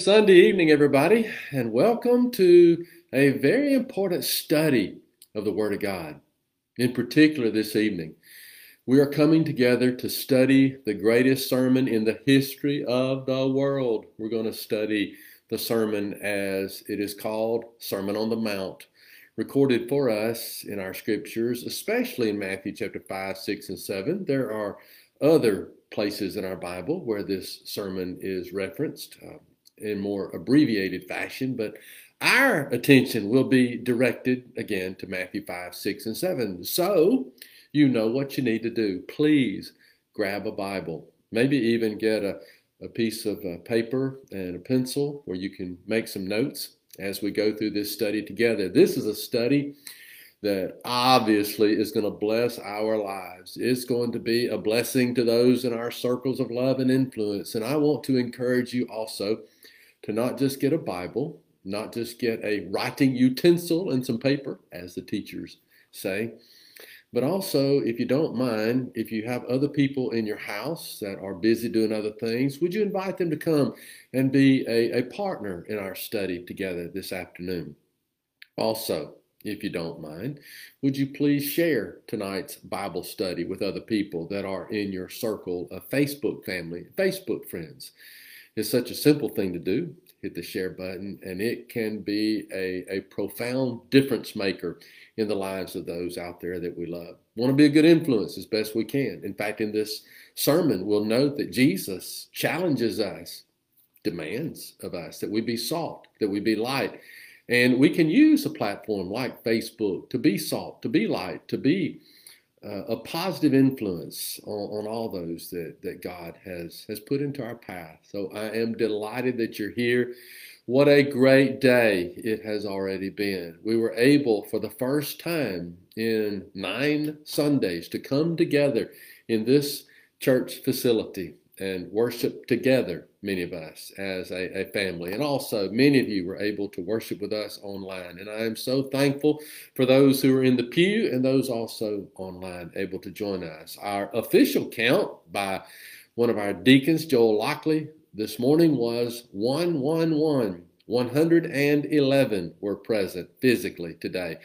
Sunday evening, everybody, and welcome to a very important study of the Word of God. In particular, this evening, we are coming together to study the greatest sermon in the history of the world. We're going to study the sermon as it is called Sermon on the Mount, recorded for us in our scriptures, especially in Matthew chapter 5, 6, and 7. There are other places in our Bible where this sermon is referenced. Uh, in more abbreviated fashion, but our attention will be directed again to Matthew 5, 6, and 7. So you know what you need to do. Please grab a Bible. Maybe even get a, a piece of uh, paper and a pencil where you can make some notes as we go through this study together. This is a study that obviously is going to bless our lives. It's going to be a blessing to those in our circles of love and influence. And I want to encourage you also to not just get a Bible, not just get a writing utensil and some paper, as the teachers say, but also, if you don't mind, if you have other people in your house that are busy doing other things, would you invite them to come and be a, a partner in our study together this afternoon? Also, if you don't mind, would you please share tonight's Bible study with other people that are in your circle of Facebook family, Facebook friends? It's such a simple thing to do. Hit the share button, and it can be a, a profound difference maker in the lives of those out there that we love. Want to be a good influence as best we can. In fact, in this sermon, we'll note that Jesus challenges us, demands of us that we be salt, that we be light. And we can use a platform like Facebook to be salt, to be light, to be uh, a positive influence on, on, all those that, that God has, has put into our path. So I am delighted that you're here. What a great day it has already been. We were able for the first time in nine Sundays to come together in this church facility and worship together, many of us as a, a, family. And also, many of you were able to worship with us online. And I am so thankful for those who are in the pew and those also online able to join us. Our official count by one of our deacons, Joel Lockley, this morning was 111. 111 were present physically today.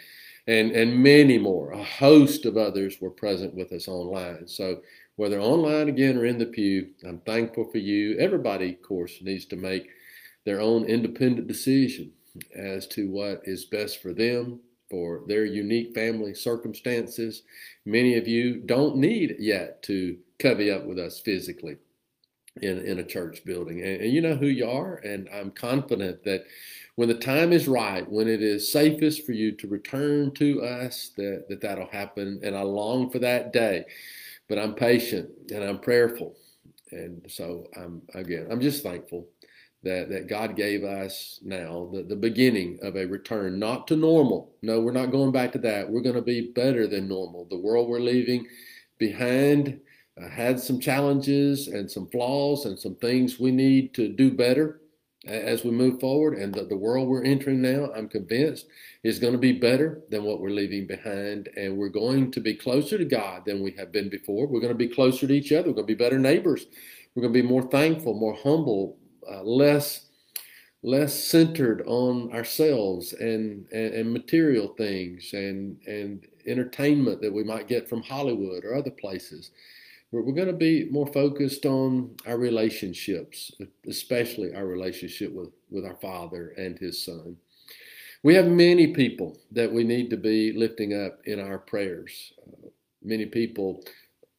And, and many more, a host of others were present with us online. So whether online again or in the pew, I'm thankful for you. Everybody, of course, needs to make their own independent decision as to what is best for them, for their unique family circumstances. Many of you don't need yet to covey up with us physically in, in a church building. And, and you know who you are, and I'm confident that when the time is right, when it is safest for you to return to us, that, that that'll happen. And I long for that day but I'm patient and I'm prayerful. And so I'm again, I'm just thankful that, that God gave us now the, the beginning of a return, not to normal. No, we're not going back to that. We're going to be better than normal. The world we're leaving behind uh, had some challenges and some flaws and some things we need to do better as we move forward. And the, the world we're entering now, I'm convinced, is going to be better than what we're leaving behind. And we're going to be closer to God than we have been before. We're going to be closer to each other. We're going to be better neighbors. We're going to be more thankful, more humble, uh, less less centered on ourselves and, and, and material things and, and entertainment that we might get from Hollywood or other places. We're, going to be more focused on our relationships, especially our relationship with, with our Father and His Son. We have many people that we need to be lifting up in our prayers. Uh, many people,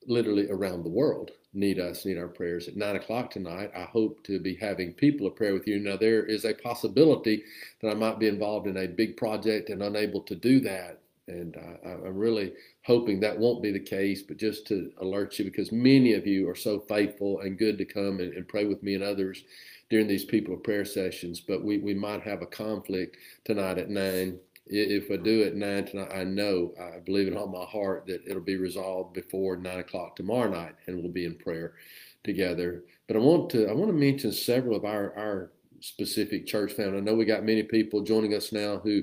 literally around the world, need us, need our prayers. At nine o'clock tonight, I hope to be having people of prayer with you. Now, there is a possibility that I might be involved in a big project and unable to do that. And uh, I'm really hoping that won't be the case, but just to alert you because many of you are so faithful and good to come and, and pray with me and others during these people of prayer sessions. But we, we might have a conflict tonight at 9. If I do at 9 tonight, I know, I believe in all my heart that it'll be resolved before 9 o'clock tomorrow night and we'll be in prayer together. But I want to I want to mention several of our, our specific church family. I know we got many people joining us now who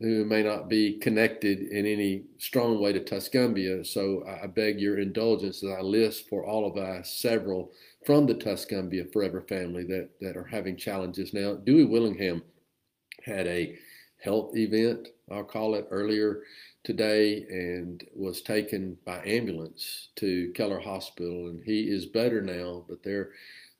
who may not be connected in any strong way to Tuscumbia. So I beg your indulgence as I list for all of us several from the Tuscumbia Forever family that, that are having challenges now. Dewey Willingham had a health event, I'll call it, earlier today and was taken by ambulance to Keller Hospital. And he is better now, but they're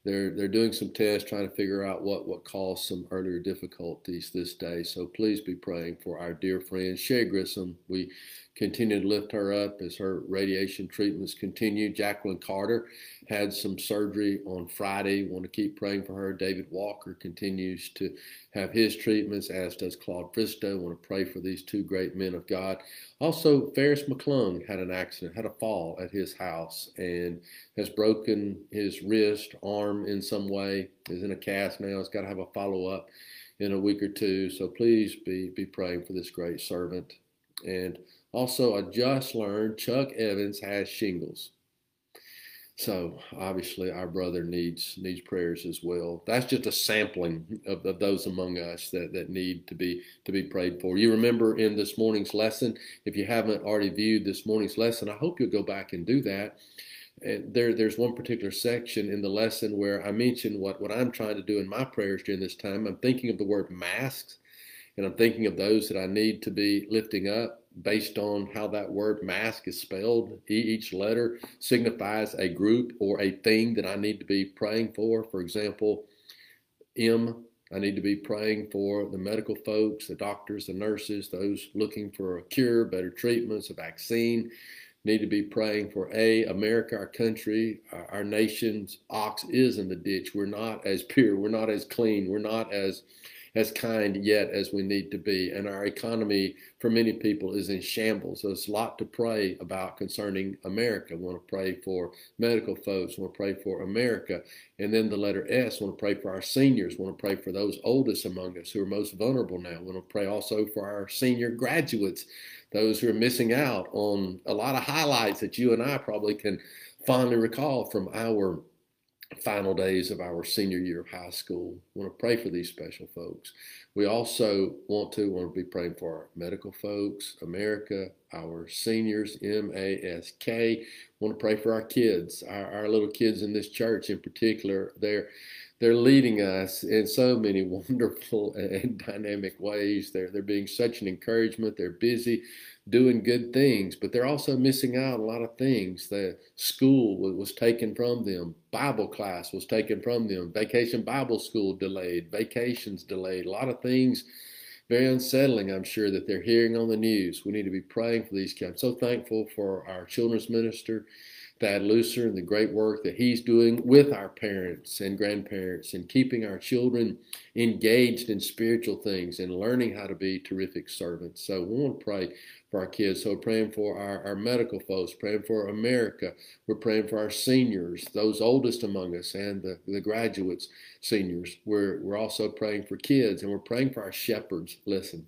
they're they're doing some tests trying to figure out what what caused some earlier difficulties this day. So please be praying for our dear friend Sherry Grissom. We continue to lift her up as her radiation treatments continue. Jacqueline Carter had some surgery on Friday. Want to keep praying for her. David Walker continues to have his treatments, as does Claude Fristow. Want to pray for these two great men of God. Also, Ferris McClung had an accident, had a fall at his house, and has broken his wrist, arm in some way. Is in a cast now. He's got to have a follow up in a week or two. So please be be praying for this great servant. And also, I just learned Chuck Evans has shingles. So obviously, our brother needs needs prayers as well. That's just a sampling of, of, those among us that, that need to be to be prayed for. You remember in this morning's lesson, if you haven't already viewed this morning's lesson, I hope you'll go back and do that. And there, there's one particular section in the lesson where I mentioned what, what I'm trying to do in my prayers during this time. I'm thinking of the word masks, and I'm thinking of those that I need to be lifting up based on how that word mask is spelled. Each letter signifies a group or a thing that I need to be praying for. For example, M, I need to be praying for the medical folks, the doctors, the nurses, those looking for a cure, better treatments, a vaccine. Need to be praying for A, America, our country, our, our nation's ox is in the ditch. We're not as pure, we're not as clean, we're not as as kind yet as we need to be. And our economy, for many people, is in shambles. There's a lot to pray about concerning America. We want to pray for medical folks. We want to pray for America. And then the letter S, we want to pray for our seniors. We want to pray for those oldest among us who are most vulnerable now. We want to pray also for our senior graduates, those who are missing out on a lot of highlights that you and I probably can fondly recall from our final days of our senior year of high school. We want to pray for these special folks. We also want to want to be praying for our medical folks, America, our seniors, MASK. Want to pray for our kids, our, our little kids in this church in particular. They're they're leading us in so many wonderful and dynamic ways. They're they're being such an encouragement. They're busy doing good things, but they're also missing out a lot of things. The school was taken from them, Bible class was taken from them, vacation Bible school delayed, vacations delayed, a lot of things. Very unsettling, I'm sure, that they're hearing on the news. We need to be praying for these kids. I'm so thankful for our children's minister Thad Lucer and the great work that he's doing with our parents and grandparents and keeping our children engaged in spiritual things and learning how to be terrific servants. So we want to pray for our kids. So praying for our, our medical folks, praying for America. We're praying for our seniors, those oldest among us, and the, the graduates, seniors. We're, we're also praying for kids and we're praying for our shepherds. Listen,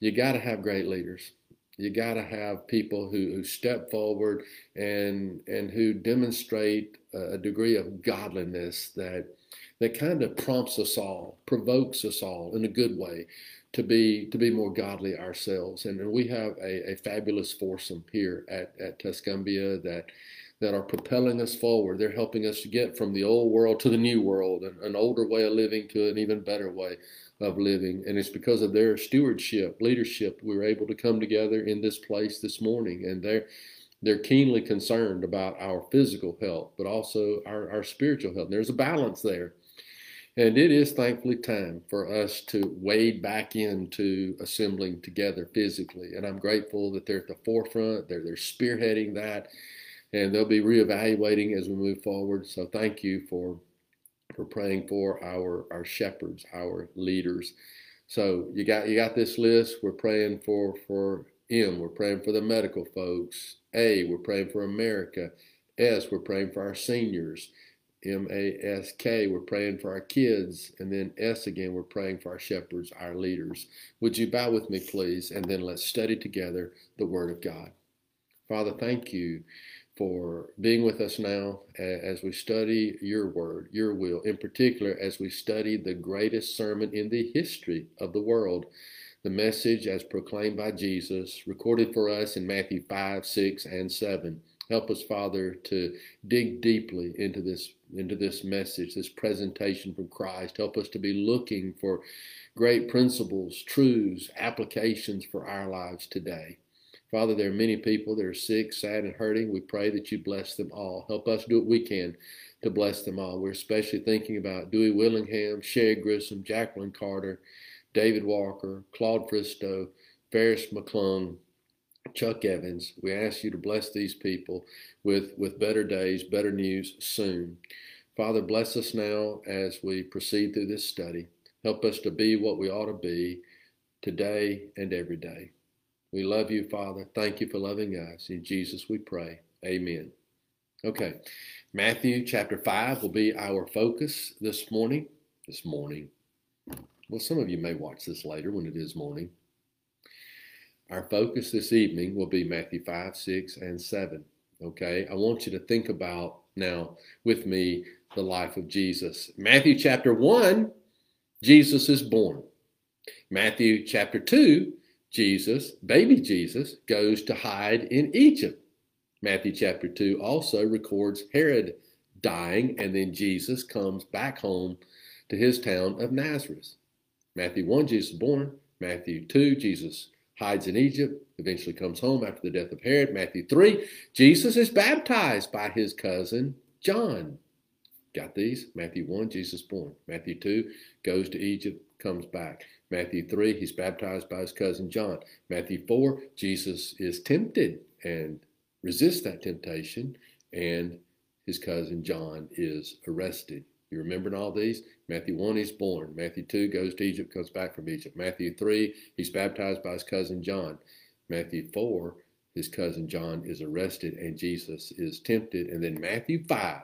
you got to have great leaders you got to have people who, who step forward and and who demonstrate a degree of godliness that that kind of prompts us all, provokes us all in a good way to be to be more godly ourselves. And, and we have a, a fabulous foursome here at, at Tuscumbia that that are propelling us forward. They're helping us to get from the old world to the new world, an, an older way of living to an even better way of living. And it's because of their stewardship, leadership, we were able to come together in this place this morning. And they're they're keenly concerned about our physical health, but also our, our spiritual health. There's a balance there. And it is thankfully time for us to wade back into assembling together physically. And I'm grateful that they're at the forefront. They're, they're spearheading that. And they'll be reevaluating as we move forward. So thank you for for praying for our our shepherds, our leaders. So you got you got this list. We're praying for for M. We're praying for the medical folks. A. We're praying for America. S. We're praying for our seniors. M A S K. We're praying for our kids, and then S again. We're praying for our shepherds, our leaders. Would you bow with me, please, and then let's study together the Word of God. Father, thank you for being with us now as we study your word, your will, in particular as we study the greatest sermon in the history of the world, the message as proclaimed by Jesus, recorded for us in Matthew 5, 6, and 7. Help us, Father, to dig deeply into this into this message, this presentation from Christ. Help us to be looking for great principles, truths, applications for our lives today. Father, there are many people that are sick, sad, and hurting. We pray that you bless them all. Help us do what we can to bless them all. We're especially thinking about Dewey Willingham, Sherry Grissom, Jacqueline Carter, David Walker, Claude Fristow, Ferris McClung, Chuck Evans. We ask you to bless these people with, with better days, better news soon. Father, bless us now as we proceed through this study. Help us to be what we ought to be today and every day. We love you, Father. Thank you for loving us. In Jesus we pray. Amen. Okay, Matthew chapter 5 will be our focus this morning. This morning. Well, some of you may watch this later when it is morning. Our focus this evening will be Matthew 5, 6, and 7. Okay, I want you to think about now with me the life of Jesus. Matthew chapter 1, Jesus is born. Matthew chapter 2, Jesus, baby Jesus, goes to hide in Egypt. Matthew chapter 2 also records Herod dying, and then Jesus comes back home to his town of Nazareth. Matthew 1, Jesus born. Matthew 2, Jesus hides in Egypt, eventually comes home after the death of Herod. Matthew 3, Jesus is baptized by his cousin John. Got these? Matthew 1, Jesus born. Matthew 2, goes to Egypt, comes back. Matthew 3, he's baptized by his cousin John. Matthew 4, Jesus is tempted and resists that temptation, and his cousin John is arrested. You remembering all these? Matthew 1, he's born. Matthew 2, goes to Egypt, comes back from Egypt. Matthew 3, he's baptized by his cousin John. Matthew 4, his cousin John is arrested and Jesus is tempted. And then Matthew 5,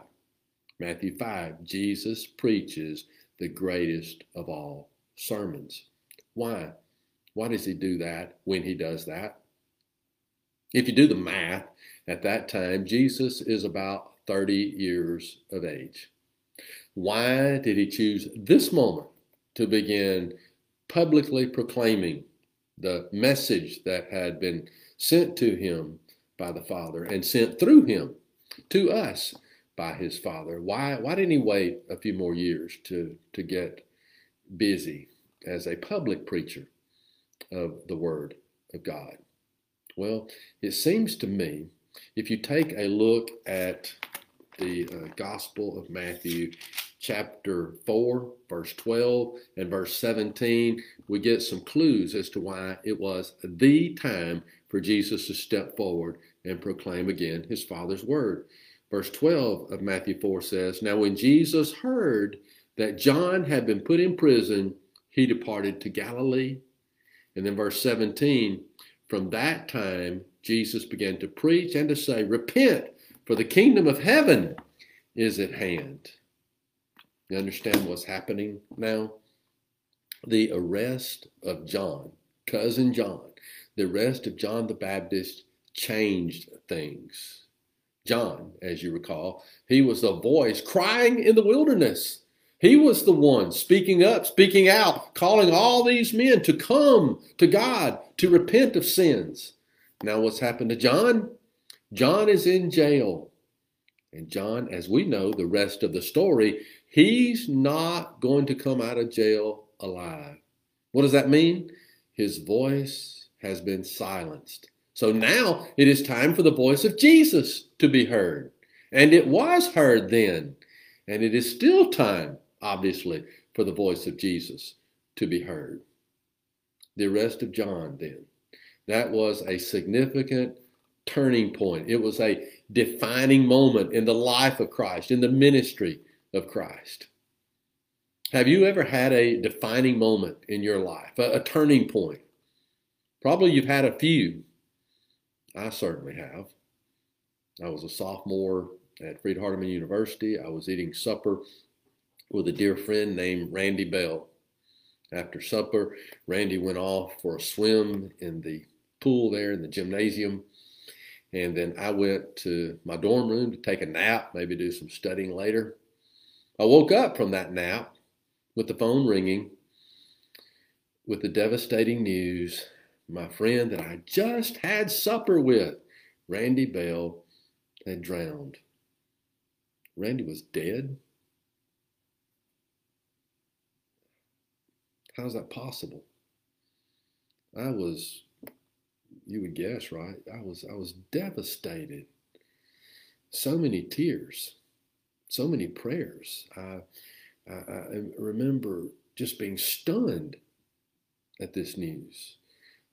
Matthew 5, Jesus preaches the greatest of all sermons. Why? Why does he do that when he does that? If you do the math, at that time, Jesus is about 30 years of age. Why did he choose this moment to begin publicly proclaiming the message that had been sent to him by the Father and sent through him to us by his Father? Why, why didn't he wait a few more years to, to get busy as a public preacher of the Word of God? Well, it seems to me, if you take a look at the uh, Gospel of Matthew, chapter 4, verse 12, and verse 17, we get some clues as to why it was the time for Jesus to step forward and proclaim again his Father's word. Verse 12 of Matthew 4 says, Now when Jesus heard that John had been put in prison, he departed to Galilee. And then verse 17, from that time Jesus began to preach and to say, Repent, for the kingdom of heaven is at hand. You understand what's happening now? The arrest of John, cousin John, the arrest of John the Baptist changed things. John, as you recall, he was the voice crying in the wilderness. He was the one speaking up, speaking out, calling all these men to come to God, to repent of sins. Now, what's happened to John? John is in jail. And John, as we know the rest of the story, he's not going to come out of jail alive. What does that mean? His voice has been silenced. So now it is time for the voice of Jesus to be heard. And it was heard then. And it is still time, obviously, for the voice of Jesus to be heard. The arrest of John, then. That was a significant turning point. It was a defining moment in the life of Christ, in the ministry of Christ. Have you ever had a defining moment in your life, a, a turning point? Probably you've had a few. I certainly have. I was a sophomore at Freed Hardeman University. I was eating supper with a dear friend named Randy Bell. After supper, Randy went off for a swim in the pool there in the gymnasium. And then I went to my dorm room to take a nap, maybe do some studying later. I woke up from that nap with the phone ringing with the devastating news my friend that I just had supper with, Randy Bell, had drowned. Randy was dead? How's that possible? I was, you would guess, right? I was, I was devastated. So many tears, so many prayers. I, I, I remember just being stunned at this news.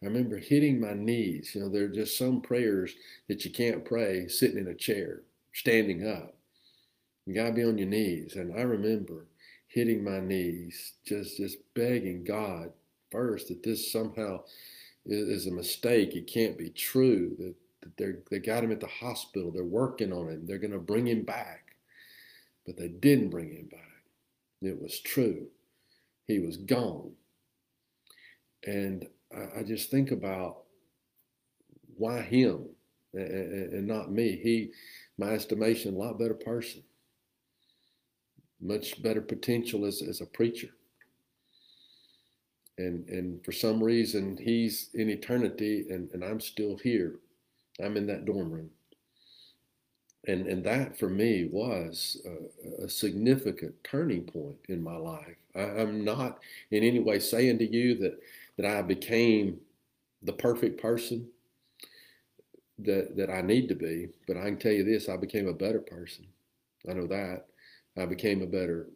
I remember hitting my knees. You know, there are just some prayers that you can't pray sitting in a chair, standing up. You got to be on your knees. And I remember hitting my knees, just just begging God first that this somehow is, a mistake. It can't be true. That, that they they got him at the hospital. They're working on him. They're going to bring him back, but they didn't bring him back. It was true. He was gone. And I, I just think about why him and, and, and not me. He, my estimation, a lot better person much better potential as, as a preacher. And and for some reason he's in eternity and, and I'm still here. I'm in that dorm room. And and that for me was a, a significant turning point in my life. I, I'm not in any way saying to you that that I became the perfect person that that I need to be, but I can tell you this, I became a better person. I know that. I became a better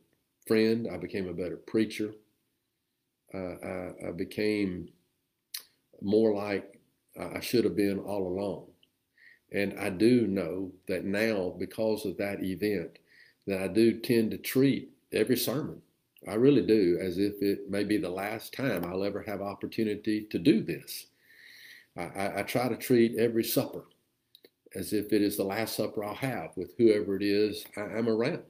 friend. I became a better preacher. I, I, became more like I should have been all along. And I do know that now, because of that event, that I do tend to treat every sermon, I really do, as if it may be the last time I'll ever have opportunity to do this. I, I, I try to treat every supper as if it is the last supper I'll have with whoever it is I, I'm around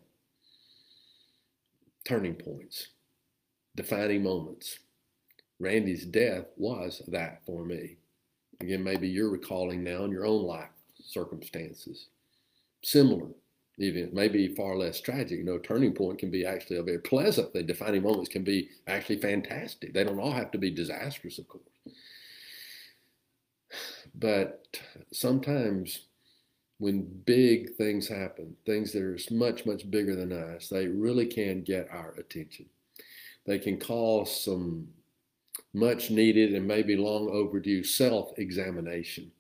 turning points, defining moments. Randy's death was that for me. Again, maybe you're recalling now in your own life circumstances. Similar event, maybe far less tragic. You know, turning point can be actually a very pleasant The Defining moments can be actually fantastic. They don't all have to be disastrous, of course. But sometimes when big things happen, things that are much, much bigger than us, they really can get our attention. They can cause some much needed and maybe long overdue self examination.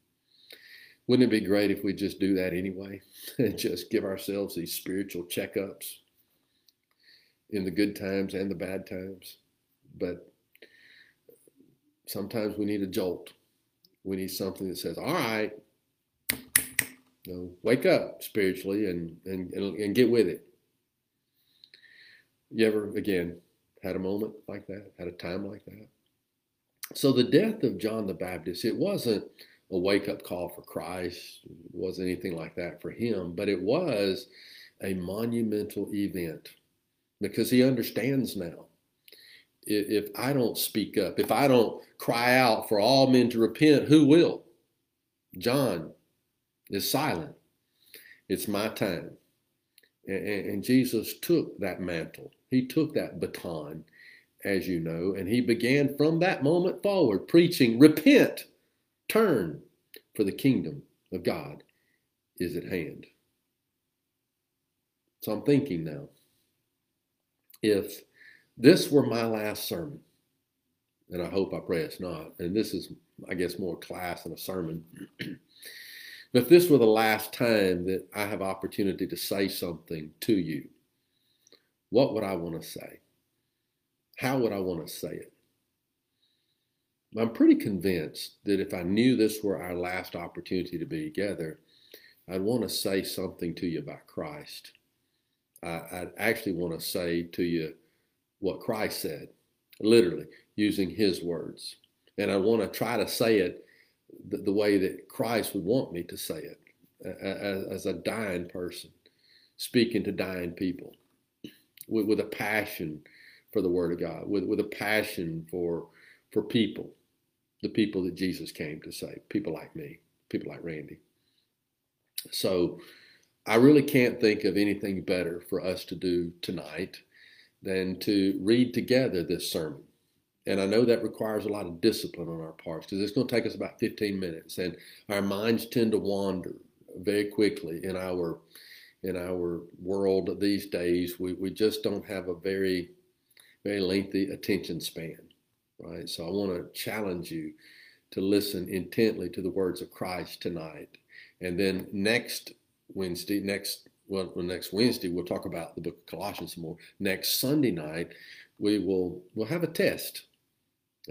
Wouldn't it be great if we just do that anyway just give ourselves these spiritual checkups in the good times and the bad times? But sometimes we need a jolt. We need something that says, all right, you know, wake up spiritually and, and, and get with it. You ever, again, had a moment like that, had a time like that? So the death of John the Baptist, it wasn't a wake up call for Christ, it wasn't anything like that for him, but it was a monumental event because he understands now. If I don't speak up, if I don't cry out for all men to repent, who will? John is silent. It's my time. And, and, Jesus took that mantle. He took that baton, as you know, and he began from that moment forward preaching, repent, turn, for the kingdom of God is at hand. So I'm thinking now, if this were my last sermon, and I hope I pray it's not, and this is, I guess, more class than a sermon. If this were the last time that I have opportunity to say something to you, what would I want to say? How would I want to say it? I'm pretty convinced that if I knew this were our last opportunity to be together, I'd want to say something to you about Christ. I, would actually want to say to you what Christ said, literally using his words. And I want to try to say it the, way that Christ would want me to say it as a dying person, speaking to dying people with, with a passion for the Word of God, with, with a passion for, for people, the people that Jesus came to save, people like me, people like Randy. So I really can't think of anything better for us to do tonight than to read together this sermon. And I know that requires a lot of discipline on our parts because it's going to take us about 15 minutes. And our minds tend to wander very quickly in our in our world these days, we, we just don't have a very, very lengthy attention span, right? So I want to challenge you to listen intently to the words of Christ tonight. And then next Wednesday, next well, next Wednesday we'll talk about the book of Colossians more. Next Sunday night, we will we'll have a test.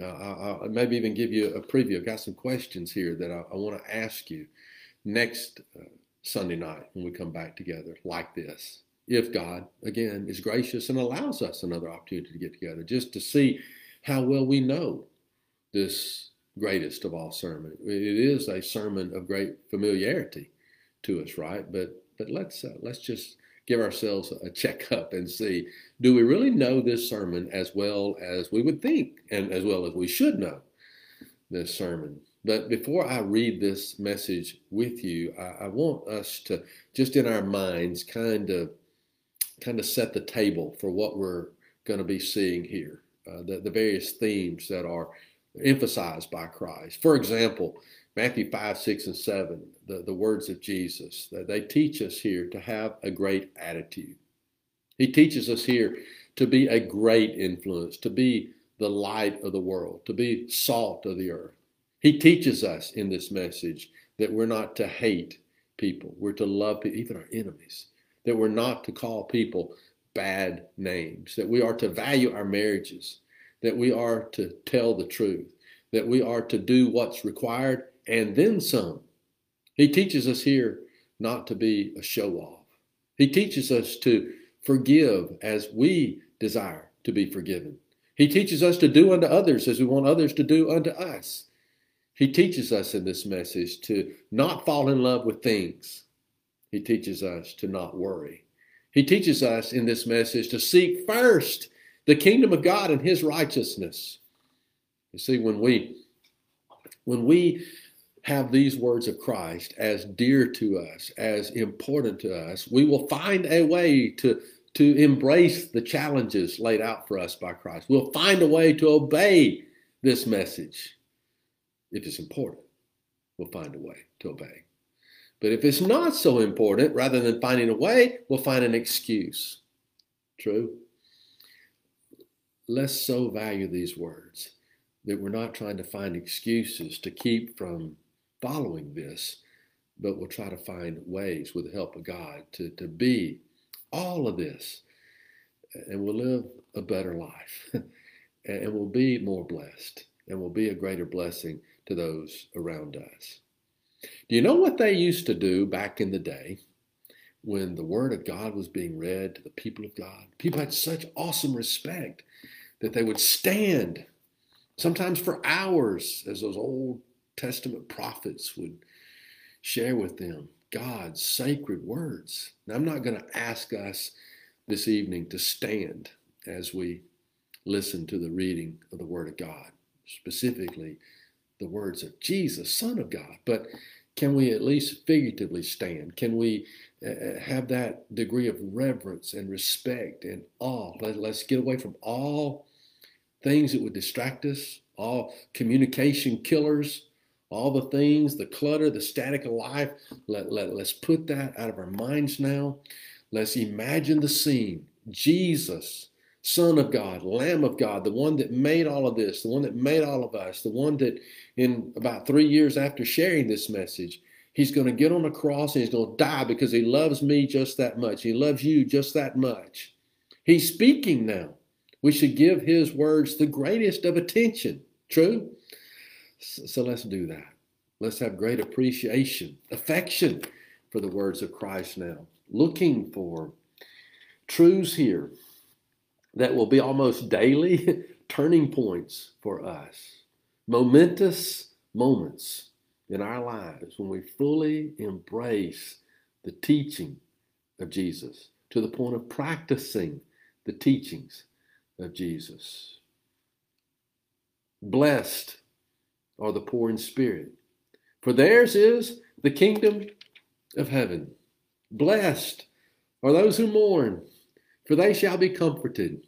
Uh, I'll, I'll, maybe even give you a preview. I've got some questions here that I, I want to ask you next uh, Sunday night when we come back together like this. If God, again, is gracious and allows us another opportunity to get together, just to see how well we know this greatest of all sermon. It is a sermon of great familiarity to us, right? But but let's uh, let's just give ourselves a checkup and see do we really know this sermon as well as we would think and as well as we should know this sermon but before I read this message with you, I, I, want us to just in our minds kind of kind of set the table for what we're going to be seeing here, uh, the, the various themes that are emphasized by Christ. For example, Matthew 5, 6, and 7, the, the words of Jesus, that they teach us here to have a great attitude. He teaches us here to be a great influence, to be the light of the world, to be salt of the earth. He teaches us in this message that we're not to hate people, we're to love people, even our enemies, that we're not to call people bad names, that we are to value our marriages, that we are to tell the truth, that we are to do what's required and then some. He teaches us here not to be a show off. He teaches us to forgive as we desire to be forgiven. He teaches us to do unto others as we want others to do unto us. He teaches us in this message to not fall in love with things. He teaches us to not worry. He teaches us in this message to seek first the kingdom of God and his righteousness. You see, when we when we have these words of Christ as dear to us, as important to us, we will find a way to, to embrace the challenges laid out for us by Christ. We'll find a way to obey this message if it's important, we'll find a way to obey. But if it's not so important, rather than finding a way, we'll find an excuse. True? Let's so value these words that we're not trying to find excuses to keep from following this, but we'll try to find ways with the help of God to, to be all of this. And we'll live a better life. and we'll be more blessed. And we'll be a greater blessing to those around us. Do you know what they used to do back in the day when the Word of God was being read to the people of God? People had such awesome respect that they would stand, sometimes for hours, as those Old Testament prophets would share with them God's sacred words. Now, I'm not going to ask us this evening to stand as we listen to the reading of the Word of God, specifically the words of Jesus, Son of God. But can we at least figuratively stand? Can we uh, uh, have that degree of reverence and respect and awe? Let, us get away from all things that would distract us, all communication killers, all the things, the clutter, the static of life. Let, let, let's put that out of our minds now. Let's imagine the scene. Jesus Son of God, Lamb of God, the one that made all of this, the one that made all of us, the one that in about three years after sharing this message, he's going to get on a cross and he's going to die because he loves me just that much. He loves you just that much. He's speaking now. We should give his words the greatest of attention. True? So let's do that. Let's have great appreciation, affection for the words of Christ now. Looking for truths here that will be almost daily turning points for us, momentous moments in our lives when we fully embrace the teaching of Jesus to the point of practicing the teachings of Jesus. Blessed are the poor in spirit, for theirs is the kingdom of heaven. Blessed are those who mourn, for they shall be comforted.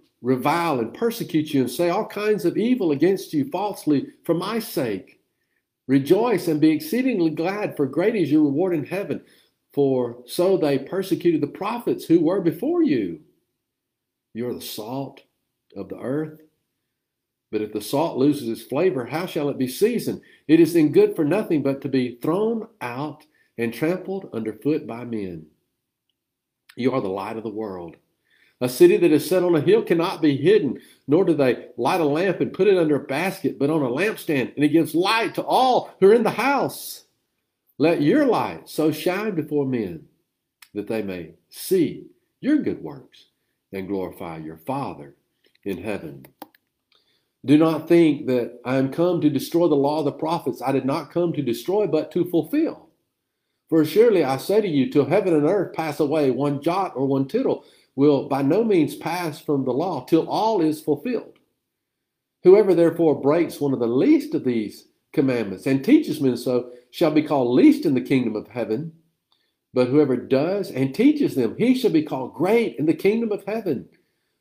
revile and persecute you and say all kinds of evil against you falsely for my sake. Rejoice and be exceedingly glad, for great is your reward in heaven. For so they persecuted the prophets who were before you. You are the salt of the earth. But if the salt loses its flavor, how shall it be seasoned? It is then good for nothing but to be thrown out and trampled underfoot by men. You are the light of the world. A city that is set on a hill cannot be hidden, nor do they light a lamp and put it under a basket, but on a lampstand, and it gives light to all who are in the house. Let your light so shine before men that they may see your good works and glorify your Father in heaven. Do not think that I am come to destroy the law of the prophets. I did not come to destroy, but to fulfill. For surely I say to you, till heaven and earth pass away, one jot or one tittle will by no means pass from the law till all is fulfilled. Whoever therefore breaks one of the least of these commandments and teaches men so shall be called least in the kingdom of heaven. But whoever does and teaches them, he shall be called great in the kingdom of heaven.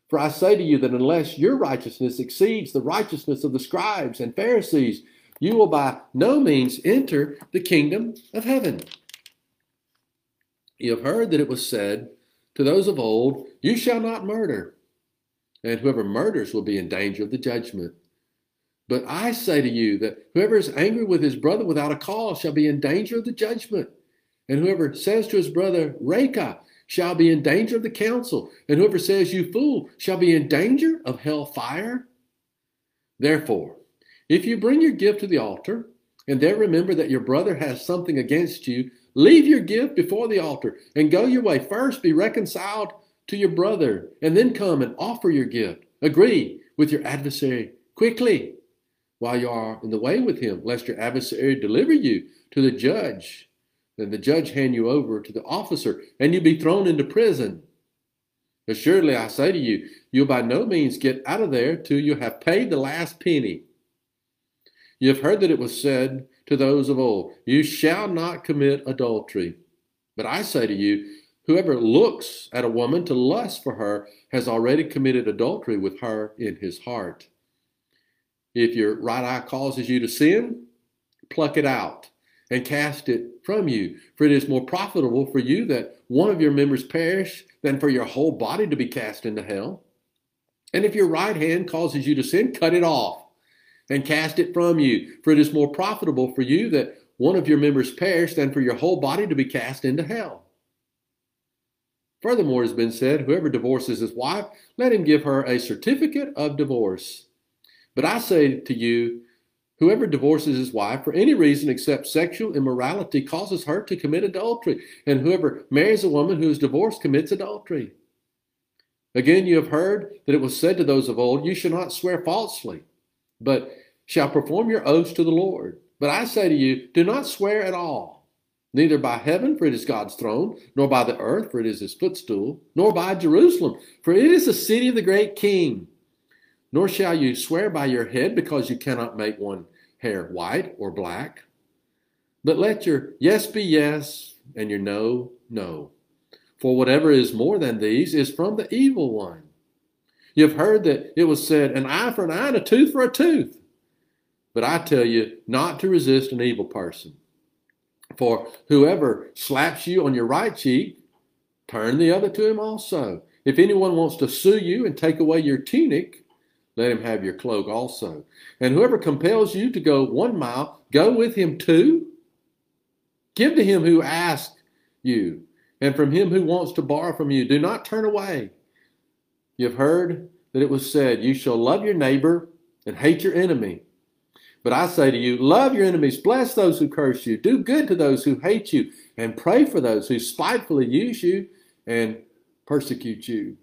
For I say to you that unless your righteousness exceeds the righteousness of the scribes and Pharisees, you will by no means enter the kingdom of heaven. You have heard that it was said to those of old, You shall not murder, and whoever murders will be in danger of the judgment. But I say to you that whoever is angry with his brother without a cause shall be in danger of the judgment. And whoever says to his brother, Raca, shall be in danger of the council, and whoever says, You fool, shall be in danger of hell fire. Therefore, if you bring your gift to the altar, and there remember that your brother has something against you, leave your gift before the altar and go your way. First be reconciled to your brother, and then come and offer your gift. Agree with your adversary quickly while you are in the way with him, lest your adversary deliver you to the judge then the judge hand you over to the officer, and you be thrown into prison. Assuredly, I say to you, you'll by no means get out of there till you have paid the last penny. You have heard that it was said to those of old, You shall not commit adultery. But I say to you, whoever looks at a woman to lust for her has already committed adultery with her in his heart. If your right eye causes you to sin, pluck it out and cast it from you. For it is more profitable for you that one of your members perish than for your whole body to be cast into hell. And if your right hand causes you to sin, cut it off and cast it from you. For it is more profitable for you that one of your members perish than for your whole body to be cast into hell. Furthermore, it has been said, whoever divorces his wife, let him give her a certificate of divorce. But I say to you, Whoever divorces his wife for any reason except sexual immorality causes her to commit adultery, and whoever marries a woman who is divorced commits adultery. Again, you have heard that it was said to those of old, You shall not swear falsely, but shall perform your oaths to the Lord. But I say to you, do not swear at all, neither by heaven, for it is God's throne, nor by the earth, for it is his footstool, nor by Jerusalem, for it is the city of the great king. Nor shall you swear by your head, because you cannot make one hair white or black. But let your yes be yes and your no, no. For whatever is more than these is from the evil one. You have heard that it was said, an eye for an eye and a tooth for a tooth. But I tell you not to resist an evil person. For whoever slaps you on your right cheek, turn the other to him also. If anyone wants to sue you and take away your tunic, let him have your cloak also. And whoever compels you to go one mile, go with him two. Give to him who asks you, and from him who wants to borrow from you. Do not turn away. You have heard that it was said, You shall love your neighbor and hate your enemy. But I say to you, love your enemies, bless those who curse you, do good to those who hate you, and pray for those who spitefully use you and persecute you,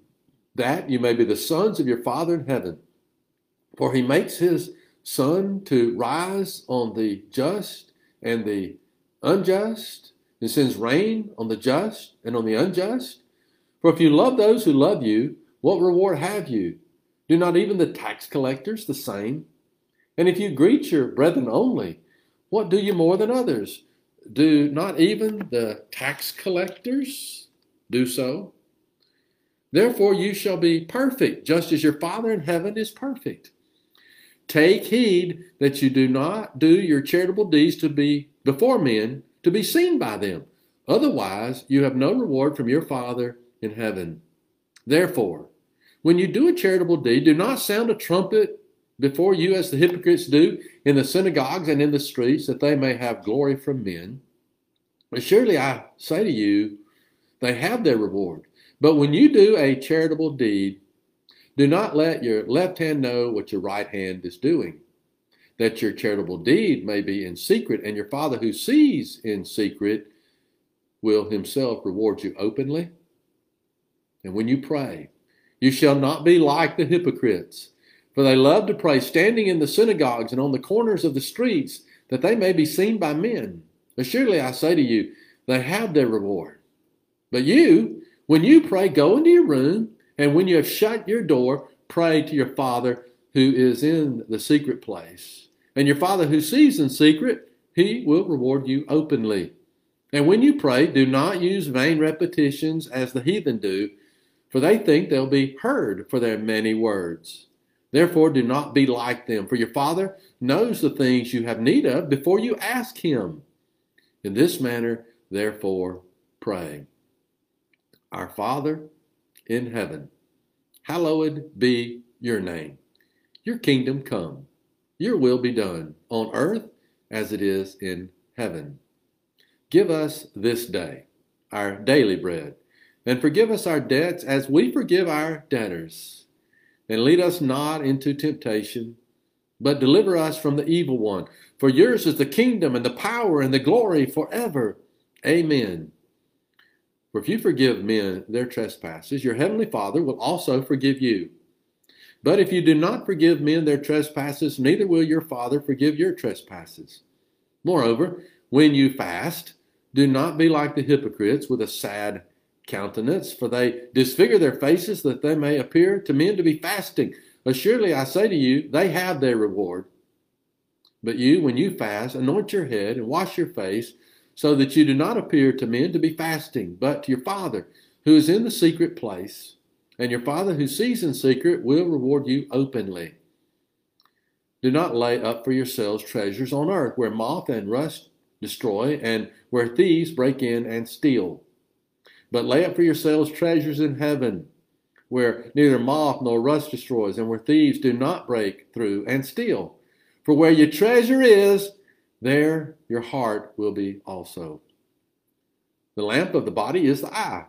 that you may be the sons of your Father in heaven. For he makes his sun to rise on the just and the unjust, and sends rain on the just and on the unjust? For if you love those who love you, what reward have you? Do not even the tax collectors the same? And if you greet your brethren only, what do you more than others? Do not even the tax collectors do so? Therefore you shall be perfect, just as your Father in heaven is perfect. Take heed that you do not do your charitable deeds to be before men to be seen by them. Otherwise, you have no reward from your Father in heaven. Therefore, when you do a charitable deed, do not sound a trumpet before you as the hypocrites do in the synagogues and in the streets, that they may have glory from men. But surely I say to you, they have their reward. But when you do a charitable deed, do not let your left hand know what your right hand is doing, that your charitable deed may be in secret, and your Father who sees in secret will himself reward you openly. And when you pray, you shall not be like the hypocrites, for they love to pray standing in the synagogues and on the corners of the streets, that they may be seen by men. Assuredly, I say to you, they have their reward. But you, when you pray, go into your room, and when you have shut your door, pray to your Father who is in the secret place. And your Father who sees in secret, he will reward you openly. And when you pray, do not use vain repetitions as the heathen do, for they think they'll be heard for their many words. Therefore, do not be like them, for your Father knows the things you have need of before you ask him. In this manner, therefore, pray. Our Father in heaven, hallowed be your name. Your kingdom come, your will be done on earth as it is in heaven. Give us this day our daily bread, and forgive us our debts as we forgive our debtors. And lead us not into temptation, but deliver us from the evil one. For yours is the kingdom and the power and the glory forever. Amen. For if you forgive men their trespasses, your heavenly Father will also forgive you. But if you do not forgive men their trespasses, neither will your Father forgive your trespasses. Moreover, when you fast, do not be like the hypocrites with a sad countenance, for they disfigure their faces that they may appear to men to be fasting. Assuredly, I say to you, they have their reward. But you, when you fast, anoint your head and wash your face, so that you do not appear to men to be fasting, but to your Father who is in the secret place. And your Father who sees in secret will reward you openly. Do not lay up for yourselves treasures on earth, where moth and rust destroy, and where thieves break in and steal. But lay up for yourselves treasures in heaven, where neither moth nor rust destroys, and where thieves do not break through and steal. For where your treasure is, there your heart will be also. The lamp of the body is the eye.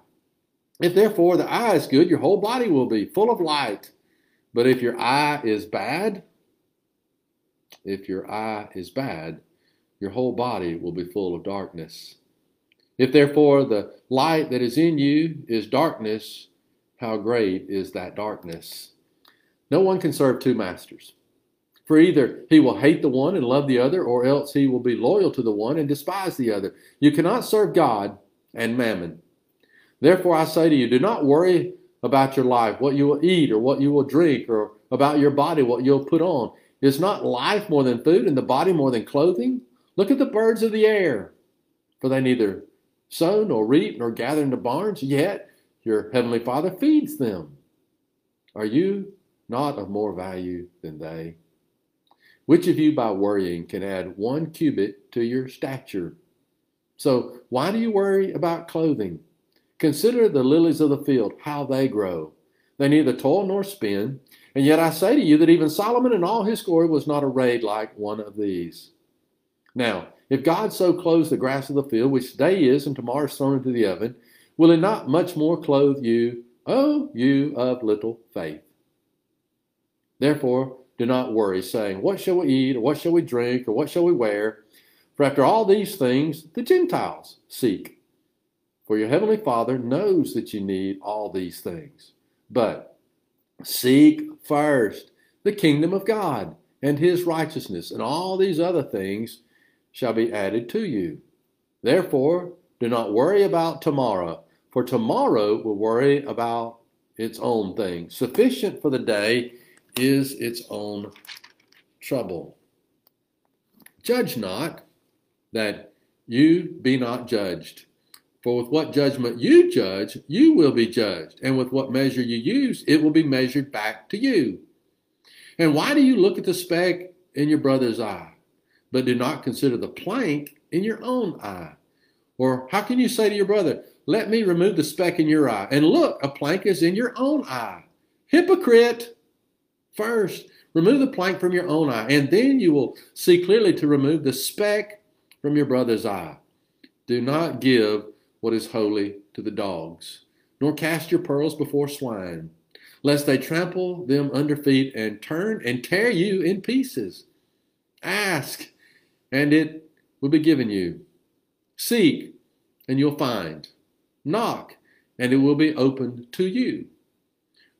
If therefore the eye is good, your whole body will be full of light. But if your eye is bad, if your eye is bad, your whole body will be full of darkness. If therefore the light that is in you is darkness, how great is that darkness? No one can serve two masters. For either he will hate the one and love the other, or else he will be loyal to the one and despise the other. You cannot serve God and mammon. Therefore I say to you, do not worry about your life, what you will eat or what you will drink, or about your body, what you'll put on. Is not life more than food and the body more than clothing? Look at the birds of the air, for they neither sow nor reap nor gather into barns, yet your heavenly Father feeds them. Are you not of more value than they? Which of you by worrying can add one cubit to your stature? So why do you worry about clothing? Consider the lilies of the field, how they grow. They neither toil nor spin. And yet I say to you that even Solomon in all his glory was not arrayed like one of these. Now, if God so clothes the grass of the field, which today is and tomorrow is thrown into the oven, will it not much more clothe you, O you of little faith? Therefore, do not worry, saying, What shall we eat, or what shall we drink, or what shall we wear? For after all these things the Gentiles seek. For your heavenly Father knows that you need all these things. But seek first the kingdom of God and his righteousness, and all these other things shall be added to you. Therefore, Do not worry about tomorrow, for tomorrow will worry about its own thing. Sufficient for the day is its own trouble. Judge not that you be not judged. For with what judgment you judge, you will be judged. And with what measure you use, it will be measured back to you. And why do you look at the speck in your brother's eye, but do not consider the plank in your own eye? Or how can you say to your brother, Let me remove the speck in your eye, and look, a plank is in your own eye? Hypocrite! First, remove the plank from your own eye, and then you will see clearly to remove the speck from your brother's eye. Do not give what is holy to the dogs, nor cast your pearls before swine, lest they trample them under feet and turn and tear you in pieces. Ask, and it will be given you. Seek, and you'll find. Knock, and it will be opened to you.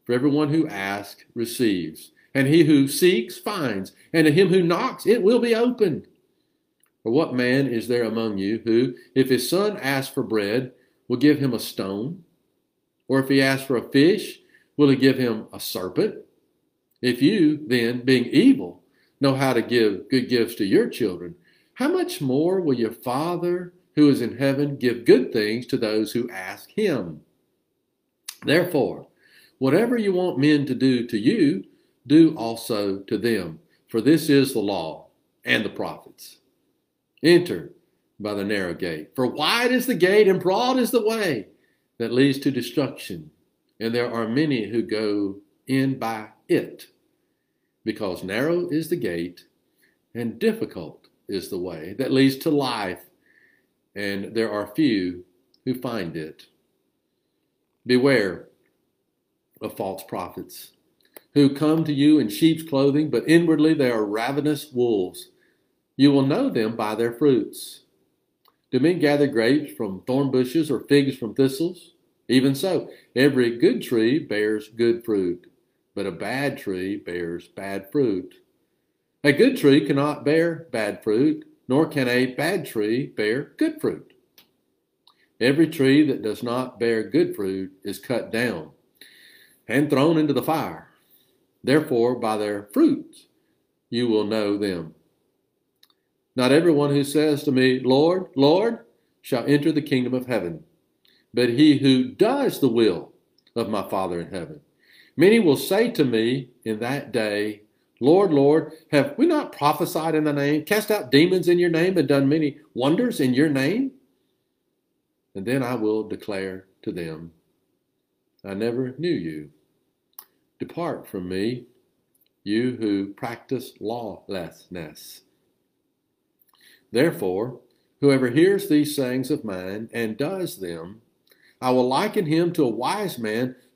For everyone who asks receives, and he who seeks finds, and to him who knocks it will be opened. For what man is there among you who, if his son asks for bread, will give him a stone? Or if he asks for a fish, will he give him a serpent? If you, then, being evil, know how to give good gifts to your children, how much more will your Father who is in heaven give good things to those who ask him? Therefore, whatever you want men to do to you, do also to them, for this is the law and the prophets. Enter by the narrow gate. For wide is the gate and broad is the way that leads to destruction, and there are many who go in by it. Because narrow is the gate and difficult is the way that leads to life, and there are few who find it. Beware of false prophets who come to you in sheep's clothing, but inwardly they are ravenous wolves. You will know them by their fruits. Do men gather grapes from thorn bushes or figs from thistles? Even so, every good tree bears good fruit, but a bad tree bears bad fruit. A good tree cannot bear bad fruit, nor can a bad tree bear good fruit. Every tree that does not bear good fruit is cut down and thrown into the fire. Therefore, by their fruits you will know them. Not everyone who says to me, Lord, Lord, shall enter the kingdom of heaven, but he who does the will of my Father in heaven. Many will say to me in that day, Lord, Lord, have we not prophesied in the name, cast out demons in your name, and done many wonders in your name? And then I will declare to them, I never knew you. Depart from me, you who practice lawlessness. Therefore, whoever hears these sayings of mine and does them, I will liken him to a wise man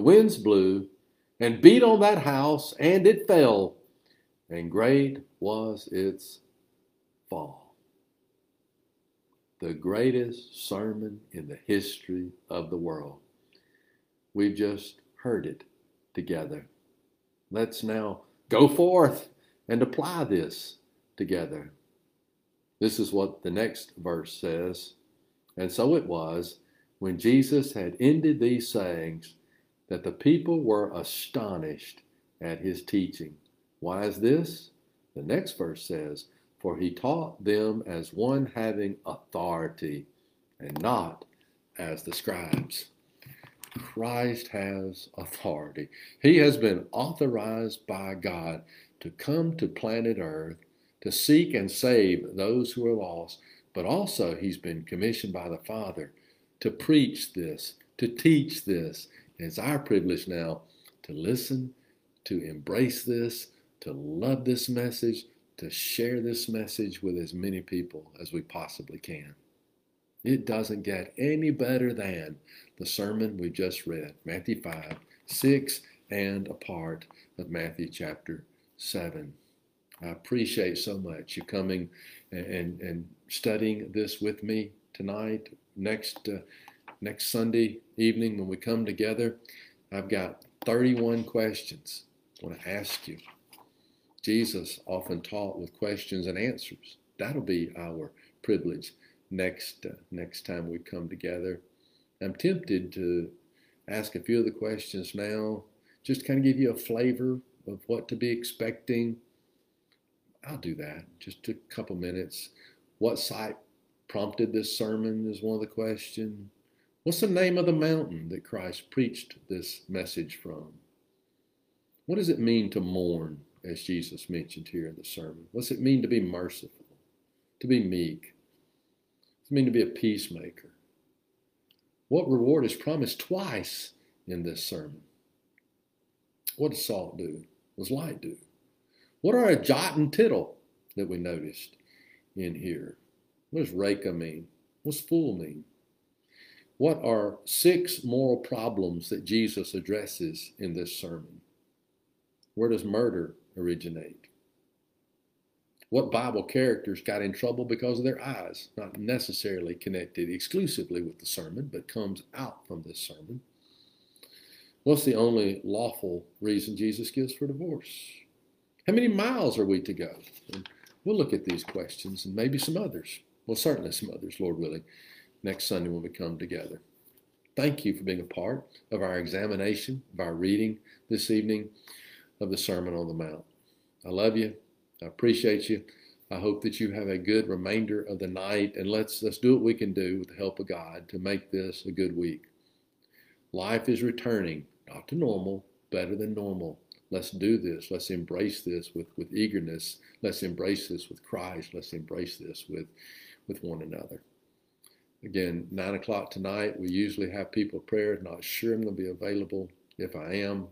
the winds blew, and beat on that house, and it fell, and great was its fall. The greatest sermon in the history of the world. We've just heard it together. Let's now go forth and apply this together. This is what the next verse says. And so it was, when Jesus had ended these sayings, that the people were astonished at his teaching. Why is this? The next verse says, For he taught them as one having authority, and not as the scribes. Christ has authority. He has been authorized by God to come to planet Earth to seek and save those who are lost, but also he's been commissioned by the Father to preach this, to teach this. And it's our privilege now to listen, to embrace this, to love this message, to share this message with as many people as we possibly can. It doesn't get any better than the sermon we just read, Matthew 5, 6, and a part of Matthew chapter 7. I appreciate so much you coming and, and, studying this with me tonight. Next, uh, next Sunday evening when we come together, I've got 31 questions I want to ask you. Jesus often taught with questions and answers. That'll be our privilege next uh, next time we come together. I'm tempted to ask a few of the questions now, just to kind of give you a flavor of what to be expecting. I'll do that. Just a couple minutes. What sight prompted this sermon is one of the questions. What's the name of the mountain that Christ preached this message from? What does it mean to mourn, as Jesus mentioned here in the sermon? What's it mean to be merciful, to be meek? What's it mean to be a peacemaker? What reward is promised twice in this sermon? What does salt do? What does light do? What are a jot and tittle that we noticed in here? What does Raca mean? What's fool mean? What are six moral problems that Jesus addresses in this sermon? Where does murder originate? What Bible characters got in trouble because of their eyes? Not necessarily connected exclusively with the sermon, but comes out from this sermon. What's the only lawful reason Jesus gives for divorce? How many miles are we to go? And we'll look at these questions and maybe some others. Well, certainly some others, Lord willing, next Sunday when we come together. Thank you for being a part of our examination, of our reading this evening of the Sermon on the Mount. I love you. I appreciate you. I hope that you have a good remainder of the night, and let's let's do what we can do with the help of God to make this a good week. Life is returning, not to normal, better than normal. Let's do this. Let's embrace this with, with eagerness. Let's embrace this with Christ. Let's embrace this with, with one another. Again, 9 o'clock tonight, we usually have people prayers. Not sure I'm going to be available. If I am,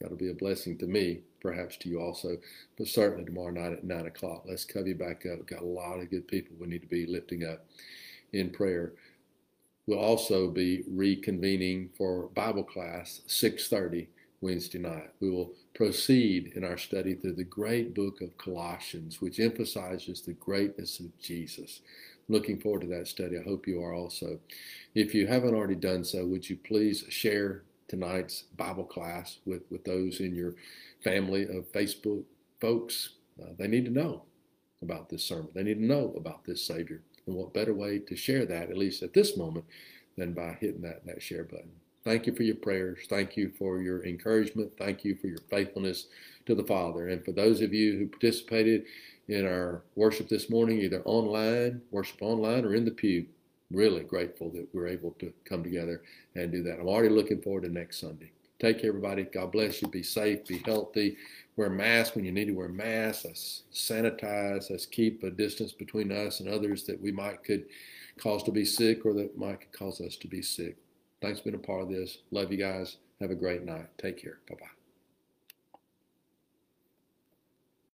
that'll be a blessing to me, perhaps to you also. But certainly tomorrow night at 9 o'clock, let's cover you back up. We've got a lot of good people we need to be lifting up in prayer. We'll also be reconvening for Bible class 6:30 Wednesday night. We will proceed in our study through the great book of Colossians, which emphasizes the greatness of Jesus. Looking forward to that study. I hope you are also. If you haven't already done so, would you please share tonight's Bible class with, with those in your family of Facebook folks? Uh, they need to know about this sermon. They need to know about this Savior. And what better way to share that, at least at this moment, than by hitting that, that share button. Thank you for your prayers. Thank you for your encouragement. Thank you for your faithfulness to the Father. And for those of you who participated in our worship this morning, either online, worship online, or in the pew, really grateful that we're able to come together and do that. I'm already looking forward to next Sunday. Take care, everybody. God bless you. Be safe. Be healthy. Wear a mask when you need to wear masks. Let's sanitize. Let's keep a distance between us and others that we might could cause to be sick or that might cause us to be sick. Thanks for being a part of this. Love you guys. Have a great night. Take care. Bye bye.